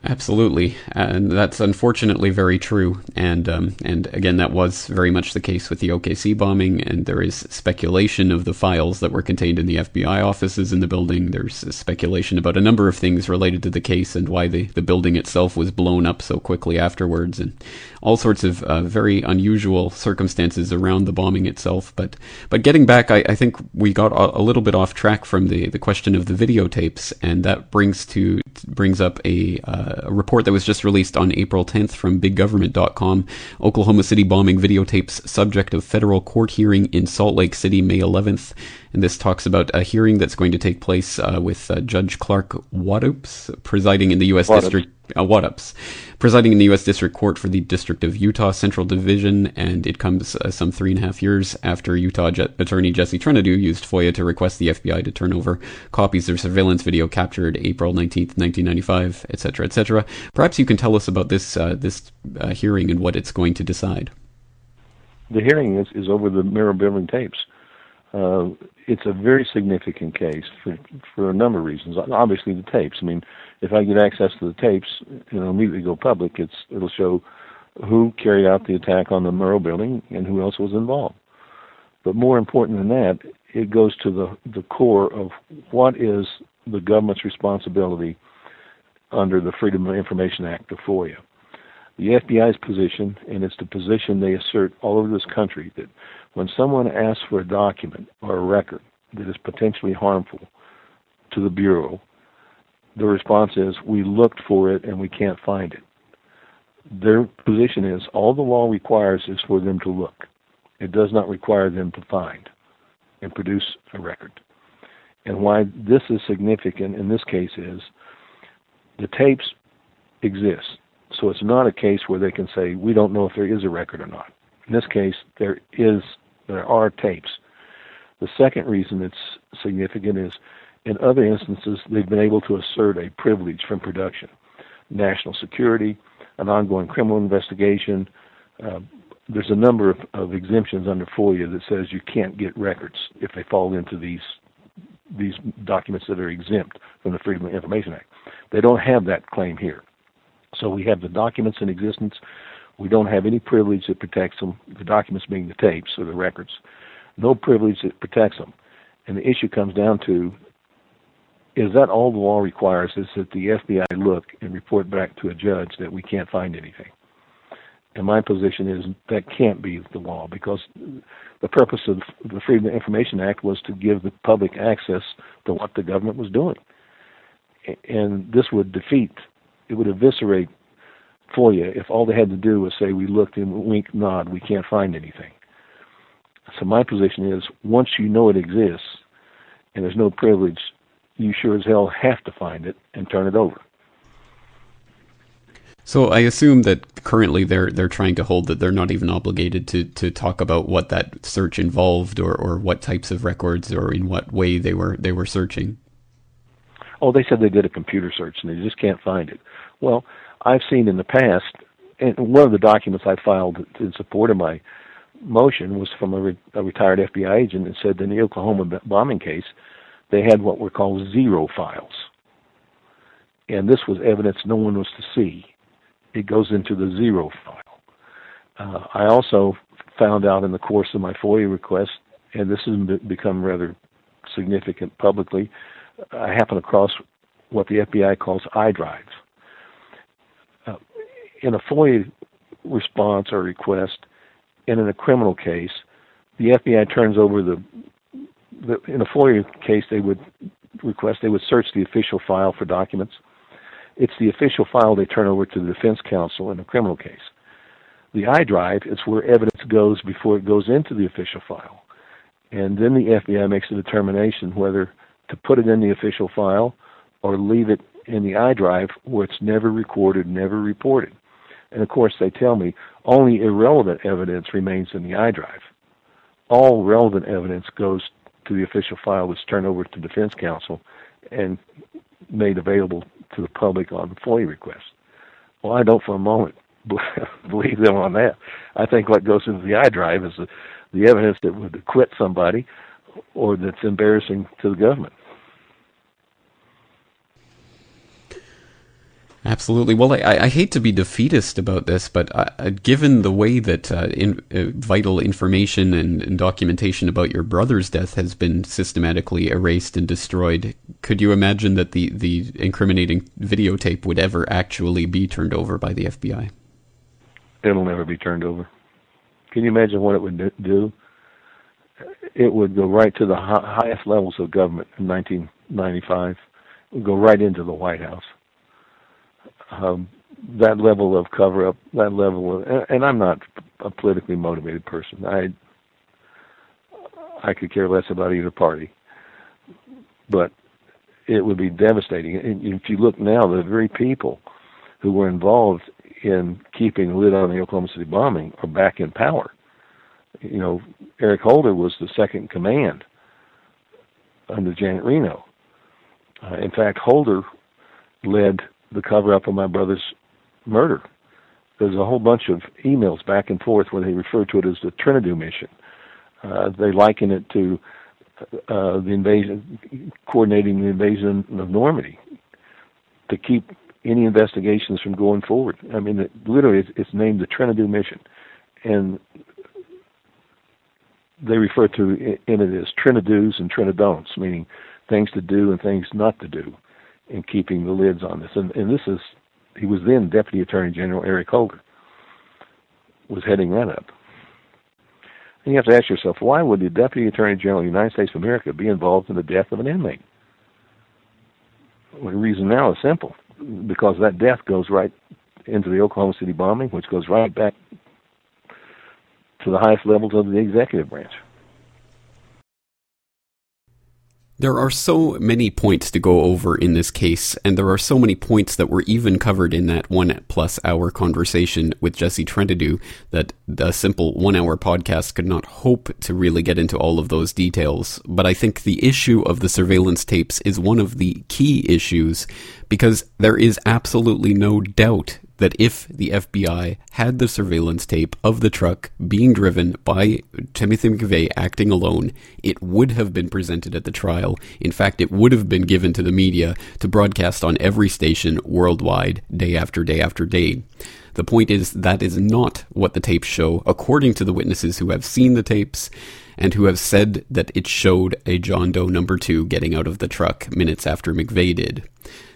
Absolutely, and that's unfortunately very true. And um, and again, that was very much the case with the OKC bombing. And there is speculation of the files that were contained in the FBI offices in the building. There's speculation about a number of things related to the case and why the the building itself was blown up so quickly afterwards, and all sorts of uh, very unusual circumstances around the bombing itself. But but getting back, I, I think we got a, little bit off track from the the question of the videotapes, and that brings to brings up a. Uh, a report that was just released on April 10th from BigGovernment.com. Oklahoma City bombing videotapes subject of federal court hearing in Salt Lake City, May 11th. And this talks about a hearing that's going to take place uh, with uh, Judge Clark Waddoups presiding in the U.S. Waddoups. District. Uh, Waddoups, presiding in the U.S. District Court for the District of Utah Central Division, and it comes uh, some three and a half years after Utah Je- Attorney Jesse Trentadue used FOIA to request the FBI to turn over copies of surveillance video captured April 19th, 1995, etc., etc. Perhaps you can tell us about this uh, this uh, hearing and what it's going to decide. The hearing is, is over the Murrah building tapes. Uh, it's a very significant case for for a number of reasons. Obviously, the tapes. I mean, if I get access to the tapes, you know, immediately go public, it's it'll show who carried out the attack on the Murrah building and who else was involved. But more important than that, it goes to the the core of what is the government's responsibility under the Freedom of Information Act, the FOIA. The FBI's position, and it's the position they assert all over this country, that when someone asks for a document or a record that is potentially harmful to the Bureau, the response is, we looked for it and we can't find it. Their position is, all the law requires is for them to look. It does not require them to find and produce a record. And why this is significant in this case is the tapes exist. So it's not a case where they can say, we don't know if there is a record or not. In this case, there is, there are tapes. The second reason it's significant is in other instances, they've been able to assert a privilege from production. National security, an ongoing criminal investigation. Uh, there's a number of, of exemptions under FOIA that says you can't get records if they fall into these these documents that are exempt from the Freedom of Information Act. They don't have that claim here. So we have the documents in existence. We don't have any privilege that protects them, the documents being the tapes or the records. No privilege that protects them. And the issue comes down to is that all the law requires is that the FBI look and report back to a judge that we can't find anything. And my position is that can't be the law because the purpose of the Freedom of Information Act was to give the public access to what the government was doing. And this would defeat, it would eviscerate FOIA if all they had to do was say, we looked and wink, nod, we can't find anything. So my position is once you know it exists and there's no privilege, you sure as hell have to find it and turn it over. So I assume that currently they're they're trying to hold that they're not even obligated to, to talk about what that search involved or, or what types of records or in what way they were they were searching. Oh, they said they did a computer search and they just can't find it. Well, I've seen in the past, and one of the documents I filed in support of my motion was from a, re- a retired FBI agent that said in the Oklahoma bombing case, they had what were called zero files. And this was evidence no one was to see. It goes into the zero file. Uh, I also found out in the course of my FOIA request, and this has become rather significant publicly, I happened across what the FBI calls iDrives. Uh, in a FOIA response or request, and in a criminal case, the FBI turns over the the, in a FOIA case, they would request they would search the official file for documents. It's the official file they turn over to the defense counsel in a criminal case. The iDrive is where evidence goes before it goes into the official file, and then the FBI makes a determination whether to put it in the official file or leave it in the iDrive where it's never recorded, never reported. And of course, they tell me only irrelevant evidence remains in the iDrive. All relevant evidence goes to the official file was turned over to defense counsel and made available to the public on FOIA requests. Well, I don't for a moment believe them on that. I think what goes into the iDrive is the, the evidence that would acquit somebody or that's embarrassing to the government. Absolutely. Well, I, I, hate to be defeatist about this, but uh, given the way that uh, in, uh, vital information and, and, documentation about your brother's death has been systematically erased and destroyed, could you imagine that the, the incriminating videotape would ever actually be turned over by the FBI? It'll never be turned over. Can you imagine what it would do? It would go right to the highest levels of government in 1995. It would go right into the White House um, that level of cover up, that level of, and I'm not a politically motivated person. I I could care less about either party, but it would be devastating. And if you look now, the very people who were involved in keeping lid on the Oklahoma City bombing are back in power. You know, Eric Holder was the second command under Janet Reno. Uh, in fact, Holder led the cover up of my brother's murder. There's a whole bunch of emails back and forth where they refer to it as the Trentadue mission. Uh, they liken it to uh, the invasion, coordinating the invasion of Normandy. to keep any investigations from going forward. I mean, it, literally, it's, it's named the Trentadue Mission, and they refer to it in it as Trentadues and Trentadon'ts, meaning things to do and things not to do, in keeping the lids on this. And, and this is, he was then Deputy Attorney General Eric Holder, was heading that up. And you have to ask yourself, why would the Deputy Attorney General of the United States of America be involved in the death of an inmate? Well, the reason now is simple because that death goes right into the Oklahoma City bombing, which goes right back to the highest levels of the executive branch. There are so many points to go over in this case, and there are so many points that were even covered in that one plus hour conversation with Jesse Trentadue that a simple one hour podcast could not hope to really get into all of those details. But I think the issue of the surveillance tapes is one of the key issues because there is absolutely no doubt that if the FBI had the surveillance tape of the truck being driven by Timothy McVeigh acting alone, it would have been presented at the trial. In fact, it would have been given to the media to broadcast on every station worldwide, day after day after day. The point is, that is not what the tapes show, according to the witnesses who have seen the tapes and who have said that it showed a John Doe number two getting out of the truck minutes after McVeigh did.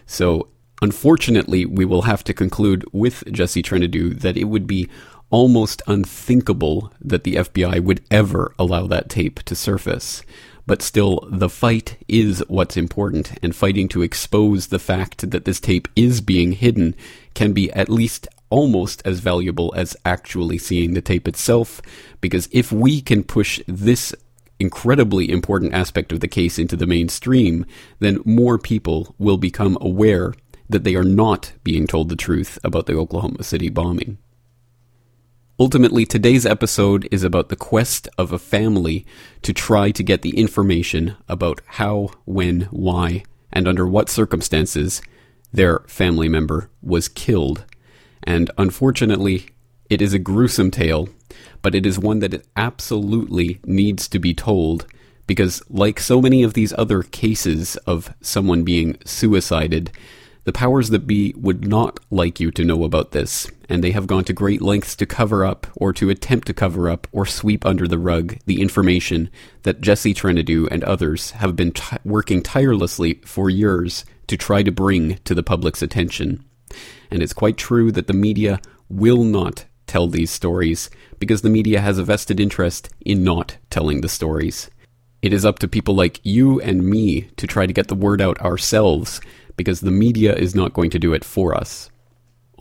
So Unfortunately, we will have to conclude with Jesse Trentadue that it would be almost unthinkable that the FBI would ever allow that tape to surface. But still, the fight is what's important, and fighting to expose the fact that this tape is being hidden can be at least almost as valuable as actually seeing the tape itself, because if we can push this incredibly important aspect of the case into the mainstream, then more people will become aware that they are not being told the truth about the Oklahoma City bombing. Ultimately, today's episode is about the quest of a family to try to get the information about how, when, why, and under what circumstances their family member was killed. And unfortunately, it is a gruesome tale, but it is one that absolutely needs to be told because, like so many of these other cases of someone being suicided, the powers that be would not like you to know about this, and they have gone to great lengths to cover up, or to attempt to cover up, or sweep under the rug the information that Jesse Trentadue and others have been t- working tirelessly for years to try to bring to the public's attention. And it's quite true that the media will not tell these stories because the media has a vested interest in not telling the stories. It is up to people like you and me to try to get the word out ourselves because the media is not going to do it for us.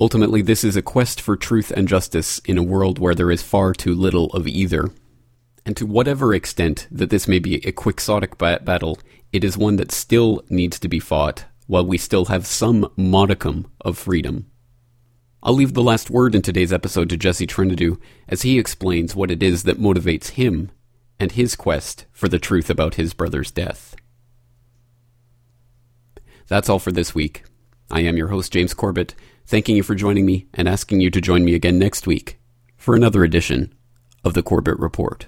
Ultimately, this is a quest for truth and justice in a world where there is far too little of either. And to whatever extent that this may be a quixotic ba- battle, it is one that still needs to be fought while we still have some modicum of freedom. I'll leave the last word in today's episode to Jesse Trentadue as he explains what it is that motivates him and his quest for the truth about his brother's death. That's all for this week. I am your host, James Corbett, thanking you for joining me and asking you to join me again next week for another edition of the Corbett Report.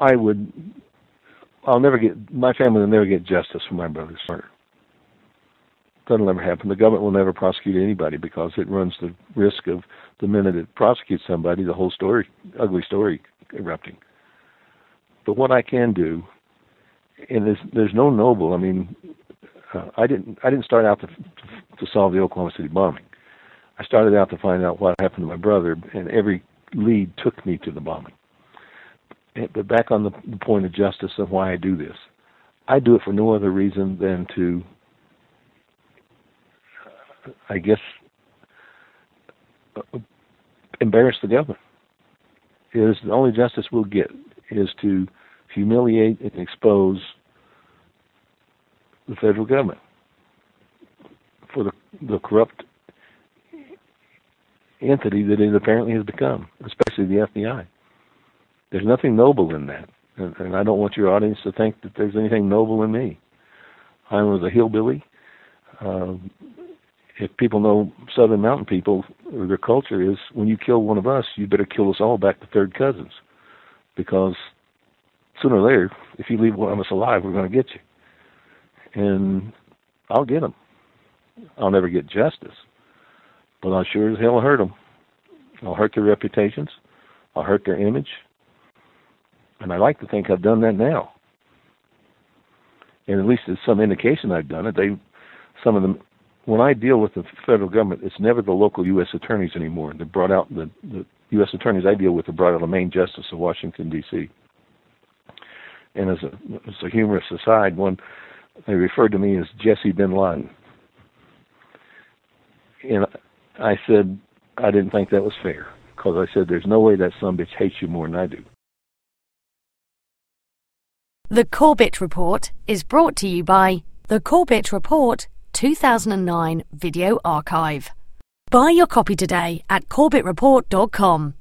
I would, I'll never get, my family will never get justice for my brother's murder. That'll never happen. The government will never prosecute anybody because it runs the risk of the minute it prosecutes somebody, the whole story, ugly story erupting. But what I can do and there's there's no noble. I mean, uh, I didn't I didn't start out to to solve the Oklahoma City bombing. I started out to find out what happened to my brother, and every lead took me to the bombing. But back on the, the point of justice and why I do this, I do it for no other reason than to, I guess, uh, embarrass the government. It is the only justice we'll get is to humiliate and expose the federal government for the, the corrupt entity that it apparently has become, especially the FBI. There's nothing noble in that. And, and I don't want your audience to think that there's anything noble in me. I was a hillbilly. Uh, if people know Southern Mountain people, their culture is when you kill one of us, you better kill us all back to third cousins, because sooner or later, if you leave one of us alive, we're going to get you. and I'll get them. I'll never get justice, but I'll sure as hell hurt them. I'll hurt their reputations. I'll hurt their image. And I like to think I've done that now. And at least there's some indication I've done it. They, some of them, when I deal with the federal government, it's never the local U.S. attorneys anymore. They brought out the, the U.S. attorneys I deal with have brought out the main justice of Washington D.C. And as a as a humorous aside, one they referred to me as Jesse Bin Laden, and I said I didn't think that was fair because I said there's no way that some bitch hates you more than I do. The Corbett Report is brought to you by The Corbett Report 2009 Video Archive. Buy your copy today at corbettreport.com.